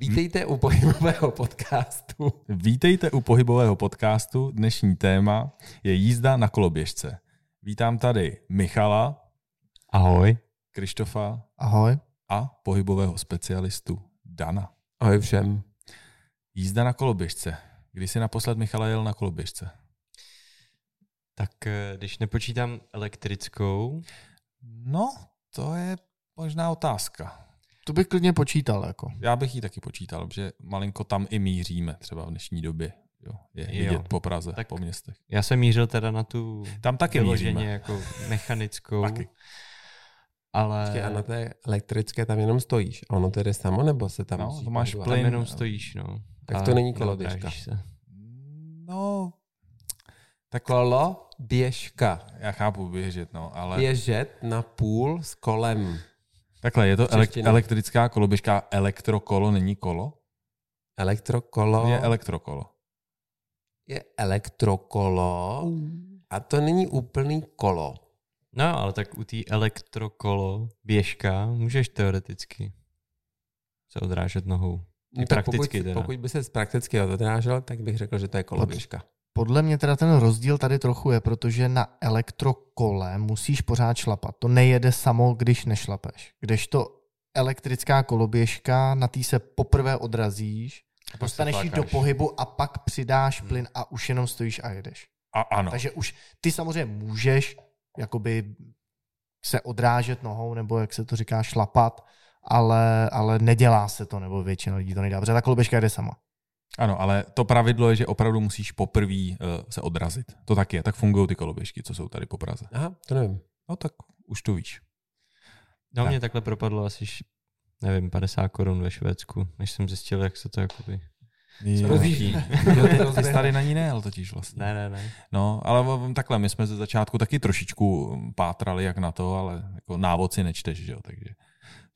Vítejte u pohybového podcastu. Vítejte u pohybového podcastu. Dnešní téma je jízda na koloběžce. Vítám tady Michala, Ahoj. Krištofa Ahoj. a pohybového specialistu Dana. Ahoj všem. Jízda na koloběžce. Kdy jsi naposled Michala jel na koloběžce? Tak eh, když nepočítám elektrickou, No, to je možná otázka. To bych klidně počítal. Jako. Já bych ji taky počítal, že malinko tam i míříme třeba v dnešní době. Jo, je Jo. vidět po Praze, Tak- po městech. já jsem mířil teda na tu Tam taky vyloženě míříme. jako mechanickou, Taky. ale Počkej, a na té elektrické tam jenom stojíš. A ono to jde samo, nebo se tam No, to máš pohybovat? tam plyn. jenom stojíš. No. Tak A to není koloběžka. No, tak Kolo, běžka. já chápu běžet, no, ale... Běžet na půl s kolem. Takhle, je to elek- elektrická koloběžka, elektrokolo není kolo? Elektrokolo Je elektrokolo. je elektrokolo a to není úplný kolo. No, ale tak u té elektrokolo běžka můžeš teoreticky se odrážet nohou. No, tak prakticky pokud, teda. pokud by se prakticky odrážel, tak bych řekl, že to je koloběžka. Podle mě teda ten rozdíl tady trochu je, protože na elektrokole musíš pořád šlapat. To nejede samo, když nešlapeš. Kdežto elektrická koloběžka, na tý se poprvé odrazíš, pak dostaneš ji do pohybu a pak přidáš plyn a už jenom stojíš a jedeš. A ano. Takže už ty samozřejmě můžeš jakoby se odrážet nohou, nebo jak se to říká, šlapat, ale, ale nedělá se to, nebo většina lidí to nedá, protože ta koloběžka jde sama. Ano, ale to pravidlo je, že opravdu musíš poprvé uh, se odrazit. To tak je, tak fungují ty koloběžky, co jsou tady po Praze. Aha, to nevím. No tak už to víš. No Tak. mě takhle propadlo asi, nevím, 50 korun ve Švédsku, než jsem zjistil, jak se to jakoby jo, ty jsi tady na ní nejel totiž vlastně. ne, ne, ne. No, ale takhle, my jsme ze začátku taky trošičku pátrali jak na to, ale jako návod si nečteš, že jo, takže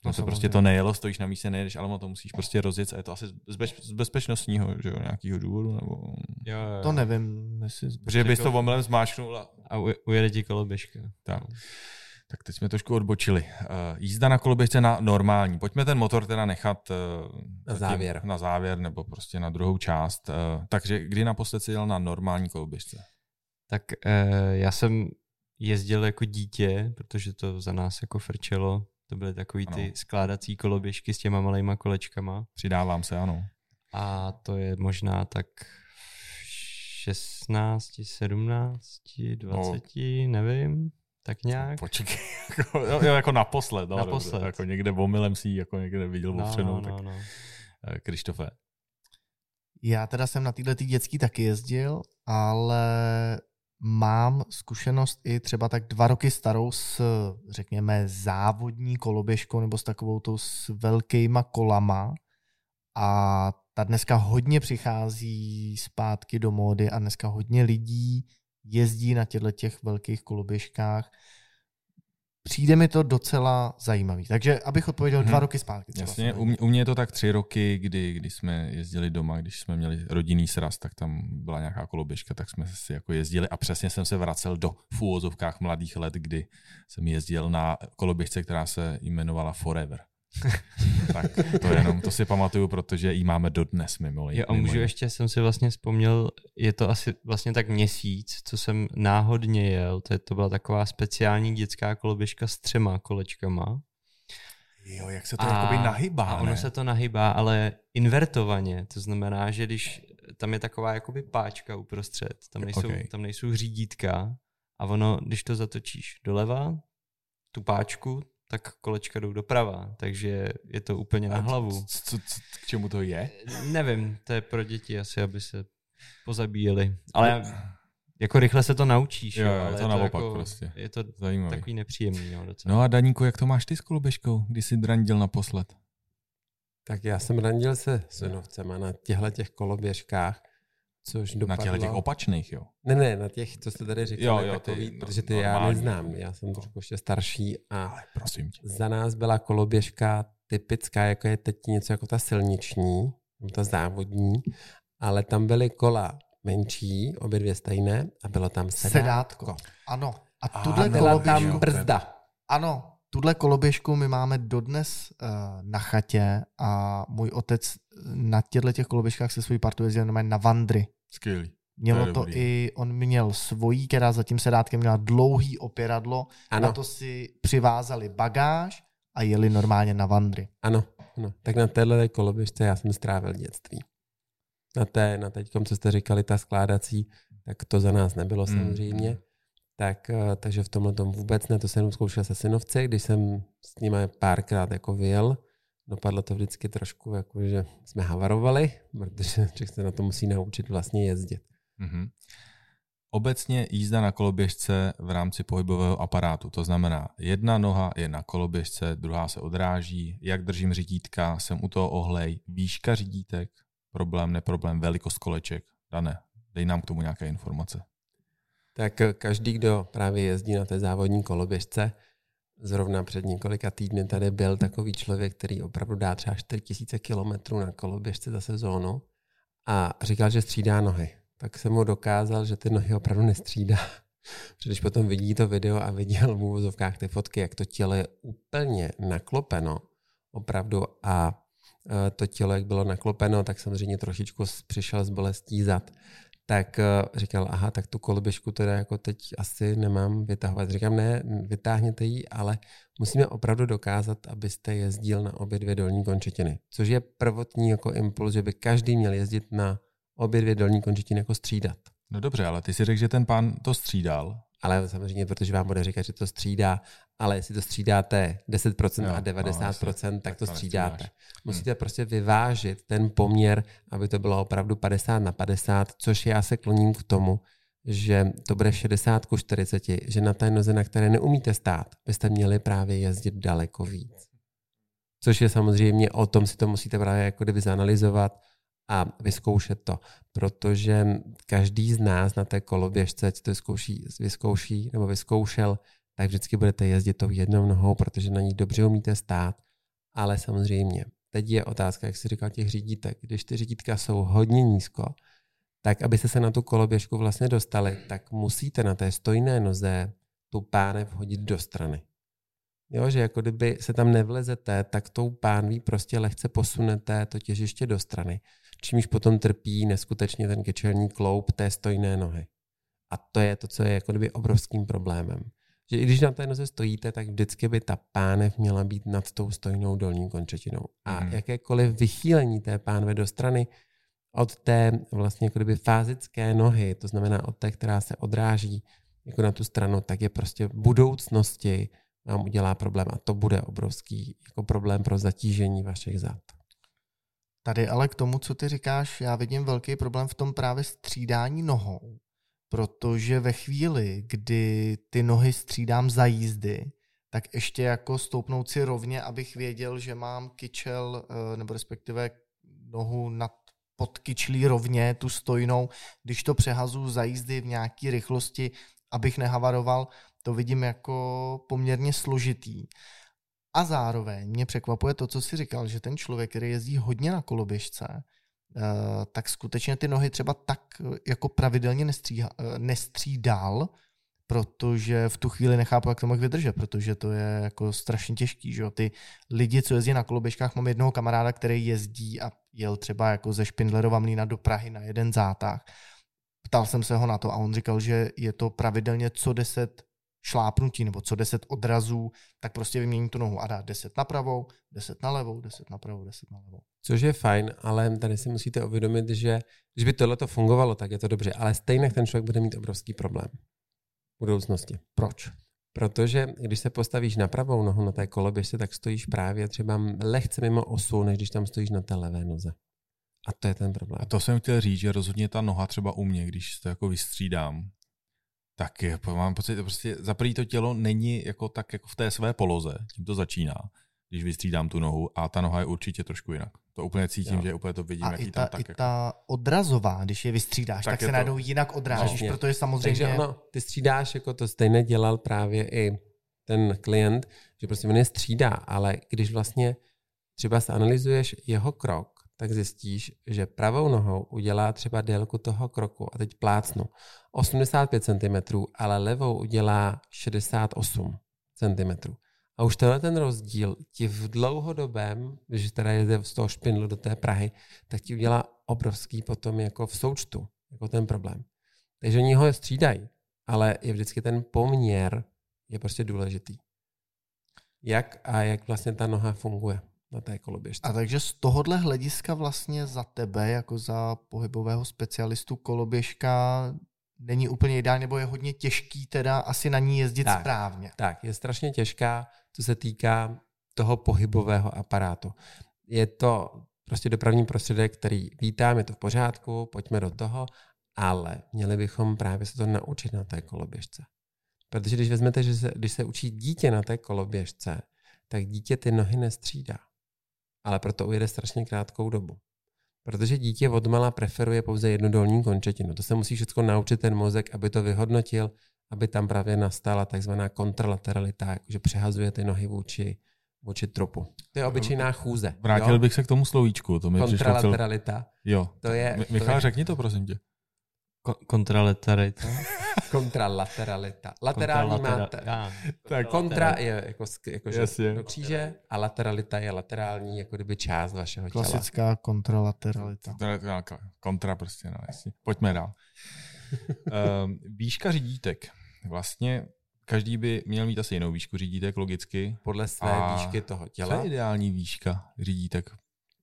no, No, to prostě to nejelo, stojíš na místě, nejedeš, ale ono to musíš prostě rozjet a je to asi z, bez, z bezpečnostního, že jo, nějakého důvodu, nebo... Jo, jo. To nevím, jestli... Protože bys to Jako- omylem zmáčknul a A uje- ujede ti koloběžka. Tak. Tak teď jsme trošku odbočili. Uh, jízda na koloběžce na normální. Pojďme ten motor teda nechat uh, Na závěr. Na závěr nebo prostě na druhou část. Uh, takže kdy naposled jsi jel na normální koloběžce? Tak eh, já jsem jezdil jako dítě, protože to za nás jako frčelo. To byly takový ty Ano. skládací koloběžky s těma malejma kolečkama. Přidávám se, ano. A to je možná tak 16, 17, 20, nevím, tak nějak. Počkej, jako, jo, jako naposled. No, Naposled. Dobře, jako někde omylem si jako někde viděl No, opřenou. no, tak, no, no. eh, Krištofe. Já teda jsem na této tý dětský taky jezdil, ale mám zkušenost i třeba tak dva roky starou s, řekněme, závodní koloběžkou nebo s takovou tou s velkýma kolama a ta dneska hodně přichází zpátky do módy a dneska hodně lidí jezdí na těchto těch velkých koloběžkách. Přijde mi to docela zajímavý. Takže abych odpověděl Mhm. dva roky zpátky. Jasně, u mě, u mě je to tak tři roky, kdy, kdy jsme jezdili doma, když jsme měli rodinný sraz, tak tam byla nějaká koloběžka, tak jsme si jako jezdili a přesně jsem se vracel do v úvozovkách mladých let, kdy jsem jezdil na koloběžce, která se jmenovala Forever. tak to jenom, to si pamatuju, protože ji máme dodnes mimo Jo, a můžu ještě, jsem si vlastně vzpomněl, je to asi vlastně tak měsíc, co jsem náhodně jel, to, je, to byla taková speciální dětská koloběžka s třema kolečkama. Jo, jak se to jakoby nahybá, a ono ne? se to nahybá, ale invertovaně, to znamená, že když tam je taková jakoby páčka uprostřed, tam nejsou, Ok. tam nejsou řídítka a ono, když to zatočíš doleva, tu páčku, tak kolečka jdou doprava, takže je to úplně na hlavu. c- c- c- K čemu to je? Nevím, to je pro děti asi, aby se pozabíjeli. Ale jako rychle se to naučíš. Jo, Jo, ale je to je naopak jako, prostě. Je to Zajímavý. takový nepříjemný. Jo, docela. No a Daníku, jak to máš ty s koloběžkou, když jsi drandil naposled? Tak já jsem randil se synovcema na těchto těch koloběžkách, což Na dopadlo... těchto těch opačných, jo. Ne, ne, na těch, co jste tady říkali, Jo, jo, ty takový, no- protože ty já normální. neznám, já jsem trošku ještě starší a Ale prosím tě. za nás byla koloběžka typická, jako je teď něco jako ta silniční, ta závodní, ale tam byly kola menší, obě dvě stejné a bylo tam sedátko. Sedátko. Ano. A tuhle byla tam brzda. ano, tuhle koloběžku my máme dodnes uh, na chatě a můj otec na těchto těch koloběžkách se svojí partou jezdil na vandry. Skvělý. Mělo to, dobrý. i, on měl svojí, která za tím sedátkem měla dlouhý opěradlo, Ano. na to si přivázali bagáž a jeli normálně na vandry. Ano, ano. Tak na téhle koloběžce já jsem strávil dětství. Na té, na teďkom, co jste říkali, ta skládací, tak to za nás nebylo Mm, samozřejmě. Tak, eh, takže v tomhle tom vůbec ne, to jsem jenom zkoušel se synovci, když jsem s nimi párkrát jako vyjel. Dopadlo to vždycky trošku, jako že jsme havarovali, protože člověk se na to musí naučit vlastně jezdit. Mhm. Obecně jízda na koloběžce v rámci pohybového aparátu, to znamená, jedna noha je na koloběžce, druhá se odráží, jak držím řídítka, jsem u toho ohlej, výška řídítek, problém, neproblém, velikost koleček. Dané, dej nám k tomu nějaké informace. Tak každý, kdo právě jezdí na té závodní koloběžce, zrovna před několika týdny tady byl takový člověk, který opravdu dá třeba 4000 kilometrů na koloběžce za sezónu a říkal, že střídá nohy. Tak jsem mu dokázal, že ty nohy opravdu nestřídá. Protože když potom vidí to video a viděl v úvozovkách ty fotky, jak to tělo je úplně naklopeno, opravdu a eh, to tělo, jak bylo naklopeno, tak samozřejmě trošičku přišel s bolestí zad tak eh, říkal, aha, tak tu koloběžku teda jako teď asi nemám vytahovat. Říkám, ne, vytáhněte ji, ale musíme opravdu dokázat, abyste jezdil na obě dvě dolní končetiny. Což je prvotní jako impuls, že by každý měl jezdit na obě dvě dolní končetiny jako střídat. No dobře, ale ty si řekl, že ten pán to střídal. Ale samozřejmě, protože vám bude říkat, že to střídá, ale jestli to střídáte 10% Jo, a no, 90%, jasně. tak Tak to střídáte. nestřídáš. Musíte prostě vyvážit ten poměr, aby to bylo opravdu 50 na 50, což já se kloním k tomu, že to bude 60 ku 40, že na té noze, na které neumíte stát, byste měli právě jezdit daleko víc. Což je samozřejmě o tom, si to musíte právě jako kdyby zanalizovat a vyzkoušet to, protože každý z nás na té koloběžce, ať to vyzkouší, vyzkouší nebo vyzkoušel, tak vždycky budete jezdit tou jednou nohou, protože na ní dobře umíte stát, ale samozřejmě, teď je otázka, jak jsi říkal, těch řídítek. Když ty řídítka jsou hodně nízko, tak abyste se na tu koloběžku vlastně dostali, tak musíte na té stojné noze tu pánev hodit do strany. Jo, že jako kdyby se tam nevlezete, tak tou pánví prostě lehce posunete to těžiště do strany, čímž potom trpí neskutečně ten kečelní kloup té stojné nohy. A to je to, co je jako kdyby obrovským problémem. Že i když na té noze stojíte, tak vždycky by ta pánev měla být nad tou stojnou dolní končetinou. A Mhm. jakékoliv vychýlení té pánve do strany od té vlastně jako kdyby fázické nohy, to znamená od té, která se odráží jako na tu stranu, tak je prostě v budoucnosti vám udělá problém a to bude obrovský jako problém pro zatížení vašich zad. Tady ale k tomu, co ty říkáš, já vidím velký problém v tom právě střídání nohou. Protože ve chvíli, kdy ty nohy střídám za jízdy, tak ještě jako stoupnout si rovně, abych věděl, že mám kyčel, eh, nebo respektive nohu nad pod kyčlí rovně, tu stojnou, když to přehazu za jízdy v nějaké rychlosti, abych nehavaroval, to vidím jako poměrně složitý. A zároveň mě překvapuje to, co jsi říkal, že ten člověk, který jezdí hodně na koloběžce, eh, tak skutečně ty nohy třeba tak eh, jako pravidelně nestříha, eh, nestřídal, protože v tu chvíli nechápu, jak to mohl vydržet, protože to je jako strašně těžký, že? Ty lidi, co jezdí na koloběžkách, mám jednoho kamaráda, který jezdí a jel třeba jako ze Špindlerova mlýna do Prahy na jeden zátah. Ptal jsem se ho na to a on říkal, že je to pravidelně co deset šlápnutí nebo co deset odrazů, tak prostě vymění tu nohu a dá 10 na pravou, 10 na levou, 10 na pravou, 10 na levou. Což je fajn, ale tady si musíte uvědomit, že když by tohle to fungovalo, tak je to dobře, ale stejně ten člověk bude mít obrovský problém v budoucnosti. Proč? Protože když se postavíš na pravou nohu na té koloběžce, tak stojíš právě třeba lehce mimo osu, než když tam stojíš na té levé noze. A to je ten problém. A to jsem chtěl říct, že rozhodně ta noha třeba u mě, když to jako vystřídám, tak je, mám pocit, že prostě za prvý to tělo není jako tak jako v té své poloze, tím to začíná, když vystřídám tu nohu a ta noha je určitě trošku jinak. To úplně cítím, Jo. že úplně to vidím, A jaký i tam ta, tak i jako... ta odrazová, když je vystřídáš, Tak tak, je se to- najednou jinak odrážíš, Přesně. protože samozřejmě... Takže ono, ty střídáš, jako to stejně dělal právě i ten klient, že prostě on je střídá, ale když vlastně třeba analyzuješ jeho krok, tak zjistíš, že pravou nohou udělá třeba délku toho kroku, a teď plácnu, 85 cm, ale levou udělá 68 cm. A už tenhle ten rozdíl ti v dlouhodobém, když teda jede z toho špindlu do té Prahy, tak ti udělá obrovský potom jako v součtu, jako ten problém. Takže oni ho střídají, ale je vždycky ten poměr je prostě důležitý. Jak a jak vlastně ta noha funguje na té koloběžce. A takže z tohohle hlediska vlastně za tebe, jako za pohybového specialistu, koloběžka není úplně ideální, nebo je hodně těžký teda asi na ní jezdit tak, správně. Tak, je strašně těžká, co se týká toho pohybového aparátu. Je to prostě dopravní prostředek, který vítám, je to v pořádku, pojďme do toho, ale měli bychom právě se to naučit na té koloběžce. Protože když vezmete, že se, když se učí dítě na té koloběžce, tak dítě ty nohy nestřídá. Ale proto ujede strašně krátkou dobu. Protože dítě odmala preferuje pouze jednu dolní končetinu. To se musí všechno naučit ten mozek, aby to vyhodnotil, aby tam právě nastala takzvaná kontralateralita, že přehazuje ty nohy vůči, vůči tropu. To je obyčejná chůze. Vrátil jo? bych se k tomu slovíčku. To mi kontralateralita. Cel... Jo. To je, Michal, to je... řekni to, prosím tě. Ko- kontralateralita. Kontralateralita. Laterální máte. Já. Tak kontra je jako, jako že Jasně. do kříže a lateralita je laterální jako kdyby část vašeho těla. Klasická kontralateralita. Nějaká Kontra prostě, no jasně. Pojďme dál. um, výška řídítek. Vlastně každý by měl mít asi jinou výšku řídítek, logicky. Podle své A výšky toho Co těla. je ideální výška řídítek?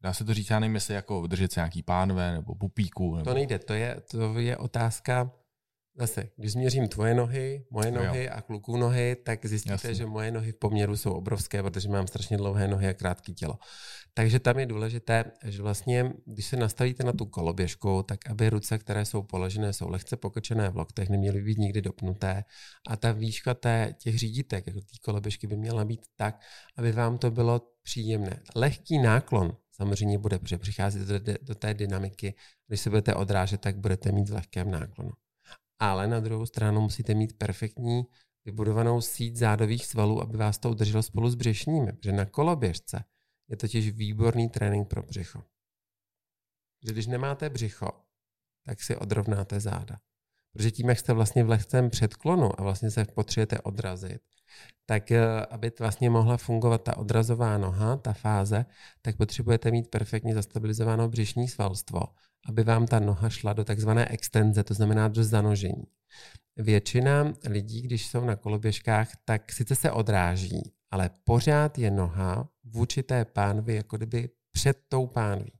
Dá se to říct, já nevím, jestli jako držet se nějaký pánve nebo pupíku. Nebo... To nejde, to je, to je otázka, zase, když změřím tvoje nohy, moje No jo. nohy a kluků nohy, tak zjistíte, Jasně. že moje nohy v poměru jsou obrovské, protože mám strašně dlouhé nohy a krátké tělo. Takže tam je důležité, že vlastně, když se nastavíte na tu koloběžku, tak aby ruce, které jsou položené, jsou lehce pokočené v loktech, neměly být nikdy dopnuté a ta výška té, těch řídítek, jako té koloběžky by měla být tak, aby vám to bylo příjemné. Lehký náklon samozřejmě bude, protože přichází do, do té dynamiky, když se budete odrážet, tak budete mít v lehkém náklonu. Ale na druhou stranu musíte mít perfektní vybudovanou síť zádových svalů, aby vás to udrželo spolu s břešními, protože na koloběžce je totiž výborný trénink pro břicho. Že když nemáte břicho, tak si odrovnáte záda. Protože tím, jak jste vlastně v lehkém předklonu a vlastně se potřebujete odrazit, tak eh, aby vlastně mohla fungovat ta odrazová noha, ta fáze, tak potřebujete mít perfektně zastabilizované břišní svalstvo, aby vám ta noha šla do takzvané extenze, to znamená do zanožení. Většina lidí, když jsou na koloběžkách, tak sice se odráží, ale pořád je noha vůči té pánvi jako kdyby před tou pánví.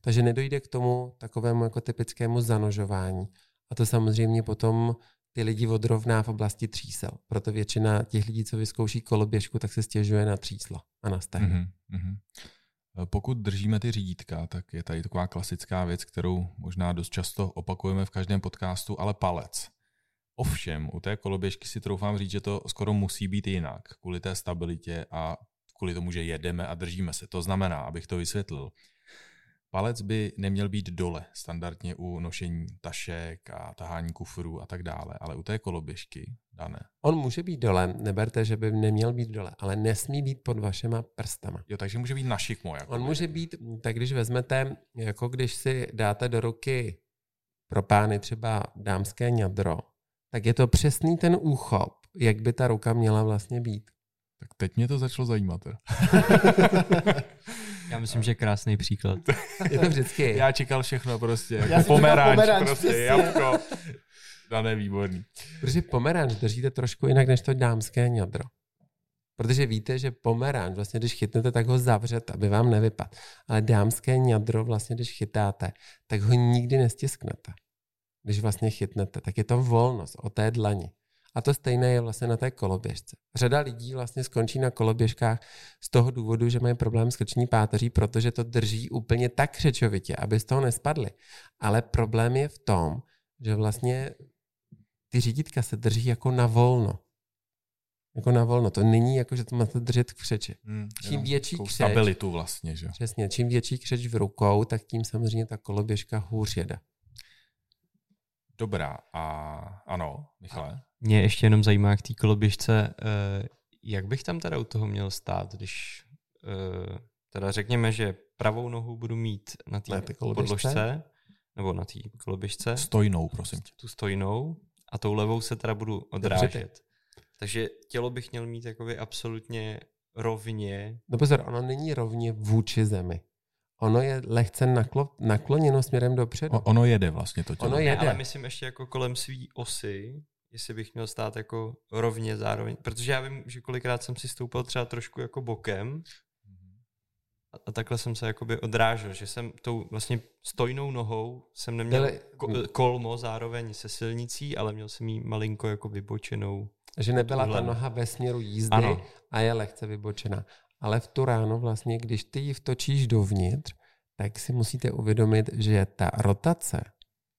Takže nedojde k tomu takovému jako typickému zanožování. A to samozřejmě potom ty lidi odrovná v oblasti třísel. Proto většina těch lidí, co vyzkouší koloběžku, tak se stěžuje na tříslo a na stehno. Mhm, mhm. Pokud držíme ty řídítka, tak je tady taková klasická věc, kterou možná dost často opakujeme v každém podcastu, ale palec. Ovšem, u té koloběžky si troufám říct, že to skoro musí být jinak, kvůli té stabilitě a kvůli tomu, že jedeme a držíme se. To znamená, abych to vysvětlil, palec by neměl být dole, standardně u nošení tašek a tahání kufrů a tak dále, ale u té koloběžky, dané. On může být dole, neberte, že by neměl být dole, ale nesmí být pod vašema prstama. Jo, takže může být na šikmo. Jako On může být, tak když vezmete, jako když si dáte do ruky pro pány třeba dámské ňadro, tak je to přesný ten úchop, jak by ta ruka měla vlastně být. Tak teď mě to začalo zajímat. Já myslím, že krásný příklad. Je to vždycky. Já čekal všechno prostě, Já jako pomeranč, pomeranč, prostě přesně. jabko. Dané výborný. Protože pomeranč držíte trošku jinak než to dámské ňadro. Protože víte, že pomeranč, vlastně když chytnete, tak ho zavřete, aby vám nevypad. Ale dámské ňadro, vlastně když chytáte, tak ho nikdy nestisknete. Když vlastně chytnete, tak je to volnost o té dlani. A to stejné je vlastně na té koloběžce. Řada lidí vlastně skončí na koloběžkách z toho důvodu, že mají problém s krční páteří, protože to drží úplně tak křečovitě, aby z toho nespadly. Ale problém je v tom, že vlastně ty řídítka se drží jako na volno. Jako na volno. To není jako, že to máte držet v křeči. Hmm, Čím jenom větší křeč- Stabilitu vlastně, že? Přesně, čím větší křeč v rukou, tak tím samozřejmě ta koloběžka hůř jede. Dobrá, a ano, Michale? Mě ještě jenom zajímá k té koloběžce, eh, jak bych tam teda u toho měl stát, když eh, teda řekněme, že pravou nohu budu mít na té podložce, nebo na té koloběžce, Stojnou, prosím tě. tu stojnou, a tou levou se teda budu odrážet. Takže tělo bych měl mít jakoby absolutně rovně. No pozor, ono není rovně vůči zemi. Ono je lehce naklo, nakloněno směrem dopředu. O, ono jede vlastně to tělo. Ono Ne, jede. ale myslím ještě jako kolem svý osy, jestli bych měl stát jako rovně zároveň. Protože já vím, že kolikrát jsem si stoupil třeba trošku jako bokem a, a takhle jsem se jakoby odrážel, že jsem tou vlastně stojnou nohou jsem neměl Byli- ko- kolmo zároveň se silnicí, ale měl jsem jí malinko jako vybočenou. Že nebyla ta Tuhle. noha ve směru jízdy Ano. a je lehce vybočená. Ale v tu ráno vlastně, když ty ji vtočíš dovnitř, tak si musíte uvědomit, že ta rotace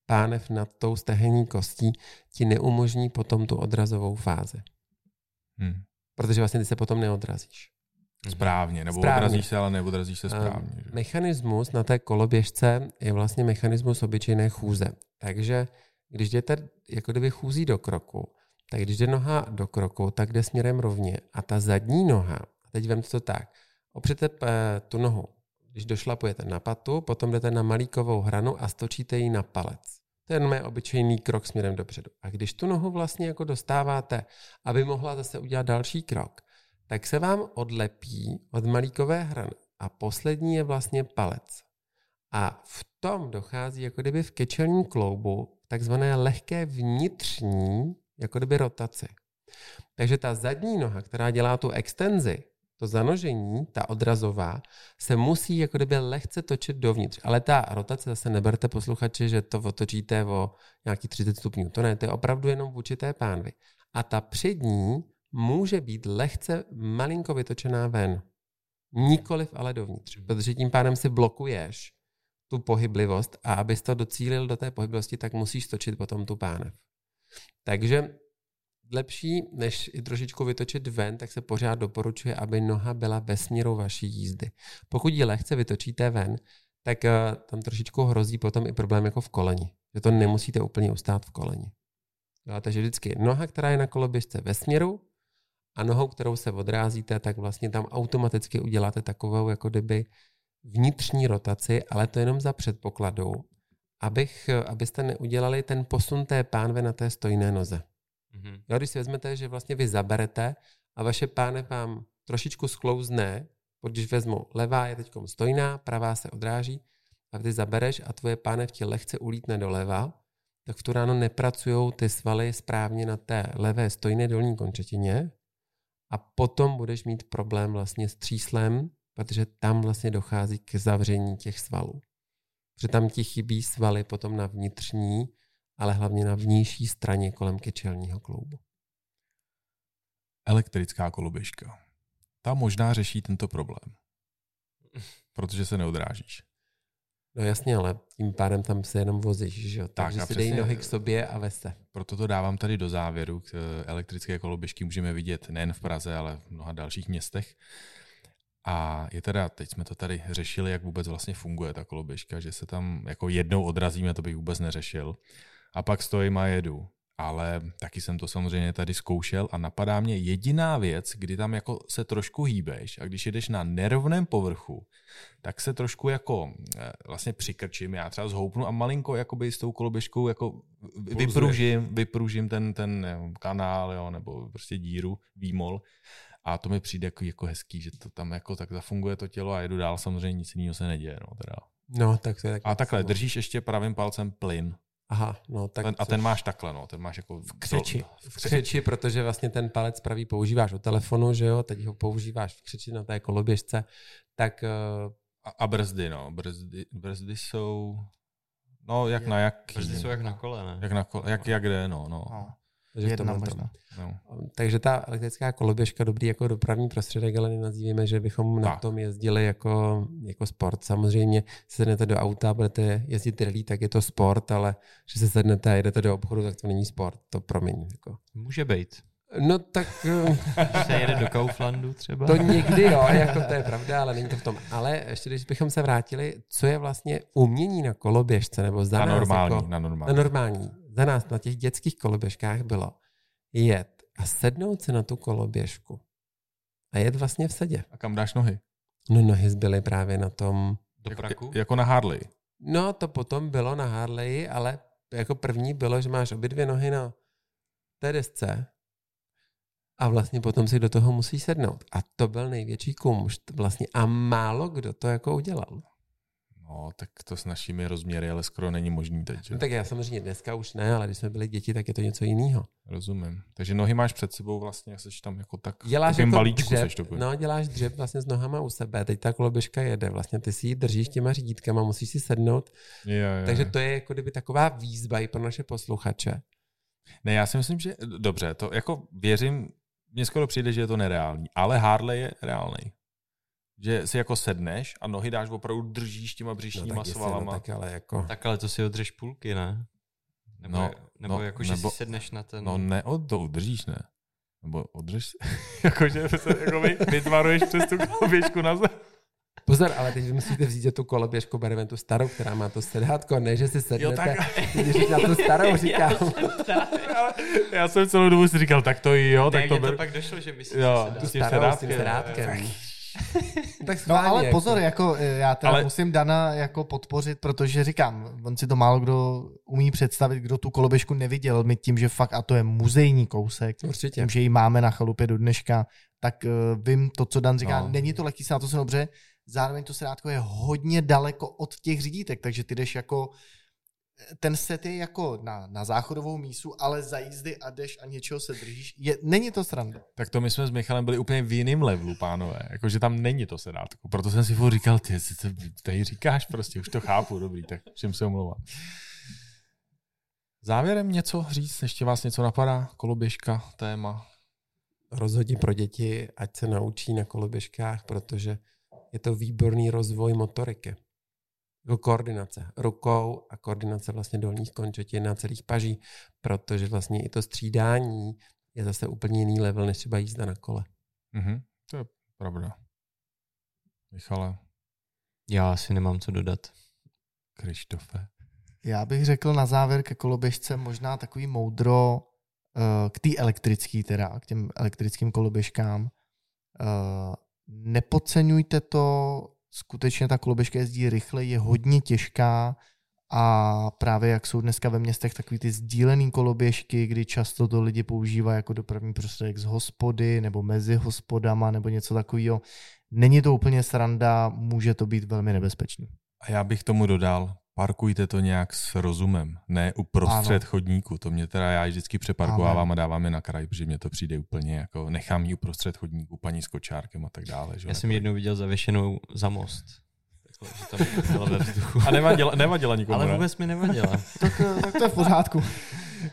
pánev nad tou stehenní kostí ti neumožní potom tu odrazovou fázi. Hm. Protože vlastně ty se potom neodrazíš. Správně, nebo Správně. odrazíš se, ale neodrazíš se správně. Um, že? mechanismus na té koloběžce je vlastně mechanismus obyčejné chůze. Takže když jdete jako kdyby chůzí do kroku, tak když jde noha do kroku, tak jde směrem rovně. A ta zadní noha, a teď vemte to tak, opřete eh, tu nohu, když došlapujete na patu, potom jdete na malíkovou hranu a stočíte ji na palec. To je obyčejný krok směrem dopředu. A když tu nohu vlastně jako dostáváte, aby mohla zase udělat další krok, tak se vám odlepí od malíkové hrany. A poslední je vlastně palec. A v tom dochází jako kdyby v kečelním kloubu takzvané lehké vnitřní jako kdyby rotaci. Takže ta zadní noha, která dělá tu extenzi, to zanožení, ta odrazová, se musí jako kdyby lehce točit dovnitř. Ale ta rotace zase neberte posluchači, že to otočíte o nějaký 30 stupňů. To ne, to je opravdu jenom v určité pánvi. A ta přední může být lehce malinko vytočená ven. Nikoliv ale dovnitř, protože tím pádem si blokuješ tu pohyblivost a abys to docílil do té pohyblivosti, tak musíš stočit potom tu pánev. Takže lepší, než i trošičku vytočit ven, tak se pořád doporučuje, aby noha byla ve směru vaší jízdy. Pokud ji lehce vytočíte ven, tak eh, tam trošičku hrozí potom i problém jako v koleni. Že to nemusíte úplně ustát v koleni. Jo, takže vždycky noha, která je na koloběžce ve směru a nohou, kterou se odrázíte, tak vlastně tam automaticky uděláte takovou jako kdyby vnitřní rotaci, ale to jenom za předpokladu, abych, abyste neudělali ten posun té pánve na té stojné noze. Mhm. Jo, když si vezmete, že vlastně vy zaberete a vaše pánev vám trošičku sklouzne, když vezmu levá je teď stojná, pravá se odráží a ty zabereš a tvoje pánev ti lehce ulítne doleva, tak v tu ráno nepracují ty svaly správně na té levé stojné dolní končetině a potom budeš mít problém vlastně s tříslem, protože tam vlastně dochází k zavření těch svalů. Protože tam ti chybí svaly potom na vnitřní, ale hlavně na vnější straně kolem kečelního kloubu. Elektrická koloběžka. Ta možná řeší tento problém. Protože se neodrážíš. No jasně, ale tím pádem tam se jenom vozíš, že jo? Tak, Takže a si dej nohy k sobě a vez se. Proto to dávám tady do závěru. K eh, elektrické koloběžky můžeme vidět nejen v Praze, ale v mnoha dalších městech. A je teda, teď jsme to tady řešili, jak vůbec vlastně funguje ta koloběžka, že se tam jako jednou odrazíme, to bych vůbec neřešil. A pak stojím a jedu. Ale taky jsem to samozřejmě tady zkoušel a napadá mě jediná věc, kdy tam jako se trošku hýbeš a když jedeš na nerovném povrchu, tak se trošku jako eh, vlastně přikrčím, já třeba zhoupnu a malinko jakoby s tou koloběžkou jako vypružím, vypružím ten, ten jo, kanál, jo, nebo prostě díru, výmol a to mi přijde jako, jako hezký, že to tam jako tak zafunguje to tělo a jedu dál, samozřejmě nic jiného se neděje, no teda. No, tak to je tak. A takhle, držíš ještě pravým palcem plyn Aha, no tak. ten, a ten máš takhle, no, ten máš jako... v křeči. V křeči, protože vlastně ten palec pravý používáš u telefonu, že jo, teď ho používáš v křeči na té koloběžce, tak eh, A, a brzdy, no, brzdy, brzdy jsou... No, jak na jak... Brzdy jsou jak na kole, ne? jak, na, ko- jak, jak jde, no, no. No, takže jedna možná. no. Takže ta elektrická koloběžka dobrý jako dopravní prostředek, ale nenazýváme, že bychom na Tak. tom jezdili jako, jako sport. Samozřejmě se sednete do auta a budete jezdit rally, tak je to sport, ale že se sednete a jedete do obchodu, tak to není sport. To promiň. Jako. Může být. No tak eh, Když se jede do Kauflandu třeba. to někdy jo, jako to je pravda, ale není to v tom. Ale ještě když bychom se vrátili, co je vlastně umění na koloběžce, nebo za Na nás normální, jako, na na normální. Za nás na těch dětských koloběžkách bylo jet a sednout si na tu koloběžku a jet vlastně v sedě. A kam dáš nohy? No nohy zbyly právě na tom, do Jako, praku. jako na Harley. no to potom bylo na Harley, ale jako první bylo, že máš obě dvě nohy na té desce a vlastně potom si do toho musí sednout. A to byl největší kumš vlastně a málo kdo to jako udělal. No, tak to s našimi rozměry ale skoro není možný teď. Že? No, tak já samozřejmě dneska už ne, ale když jsme byli děti, tak je to něco jiného. Rozumím. Takže nohy máš před sebou vlastně, jsi tam jako tak Děláš jako balíčku dřep, seš to no, děláš dřep vlastně s nohama u sebe, teď ta koloběžka jede, vlastně ty si ji držíš těma řídítkama, musíš si sednout, je, je. takže to je jako kdyby taková výzva i pro naše posluchače. Ne, já si myslím, že dobře, to jako věřím, mně skoro přijde, že je to nereálný, ale Harley je reálný. Že si jako sedneš a nohy dáš opravdu držíš těma břišníma no, tak jestli, svalama. No, tak ale jako... Tak ale to si odřeš půlky, ne? Nebo, No, nebo no, jako, že nebo- si sedneš na ten... No ne, od to udržíš, ne? Nebo odřeš si. Jakože se jako vy, vytvaruješ přes tu koloběžku na zem. Pozor, ale teď musíte vzít tu koloběžku, bereme tu starou, která má to sedátko, ne, že si sednete, tak- když na tu starou říkám. Ale já jsem celou dobu si říkal, tak to jo, ne, tak to mně to pak došlo, že myslíš, Jo, že Tu starou s tím sedátkem. tak No ale jako. pozor, jako eh, já teda Ale- musím Dana jako podpořit, protože říkám, on si to málo kdo umí představit, kdo tu koloběžku neviděl, my tím, že fakt, a to je muzejní kousek, Určitě. tím, že ji máme na chalupě do dneška, tak uh, vím to, co Dan říká, No. není to lehký se na to se dobře, zároveň to sedátko je hodně daleko od těch řídítek, takže ty jdeš jako, ten set je jako na, na záchodovou mísu, ale za jízdy a jdeš a něčeho se držíš. Je, není to sranda. Tak to my jsme s Michalem byli úplně v jiném levelu, pánové. Jakože tam není to sedátko. Proto jsem si říkal, ty, co to tady říkáš prostě, už to chápu, dobrý, tak všem se omlouvám. Závěrem něco říct, ještě vás něco napadá? Koloběžka, téma. Rozhodně pro děti, ať se naučí na koloběžkách, protože je to výborný rozvoj motoriky. Jako koordinace rukou a koordinace vlastně dolních končetin a celých paží, protože vlastně i to střídání je zase úplně jiný level, než třeba jízda na kole. Mhm, to je pravda. Michale, Já asi nemám co dodat. Krištofe. Já bych řekl na závěr ke koloběžce možná takový moudro eh, k té elektrický teda, k těm elektrickým koloběžkám. Eh, Nepodceňujte to, skutečně ta koloběžka jezdí rychle, je hodně těžká a právě jak jsou dneska ve městech takový ty sdílený koloběžky, kdy často to lidi používají jako dopravní prostředek z hospody nebo mezi hospodama nebo něco takového. Není to úplně sranda, může to být velmi nebezpečný. A já bych tomu dodal, parkujte to nějak s rozumem, ne uprostřed Ano. chodníku. To mě teda já vždycky přeparkovávám a dávám je na kraj, protože mě to přijde úplně jako, nechám ji uprostřed chodníku, paní s kočárkem a tak dále. Že? Já jsem ji jednou viděl zavěšenou za most. Takhle, že tam ve vzduchu. A nevadila, nevadila nikomu, Ale ne? vůbec mi nevadila. Tak, eh, tak to je v pořádku.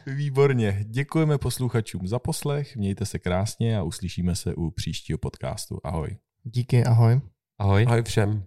Výborně. Děkujeme posluchačům za poslech, mějte se krásně a uslyšíme se u příštího podcastu. Ahoj. Díky, ahoj. Ahoj. Ahoj všem.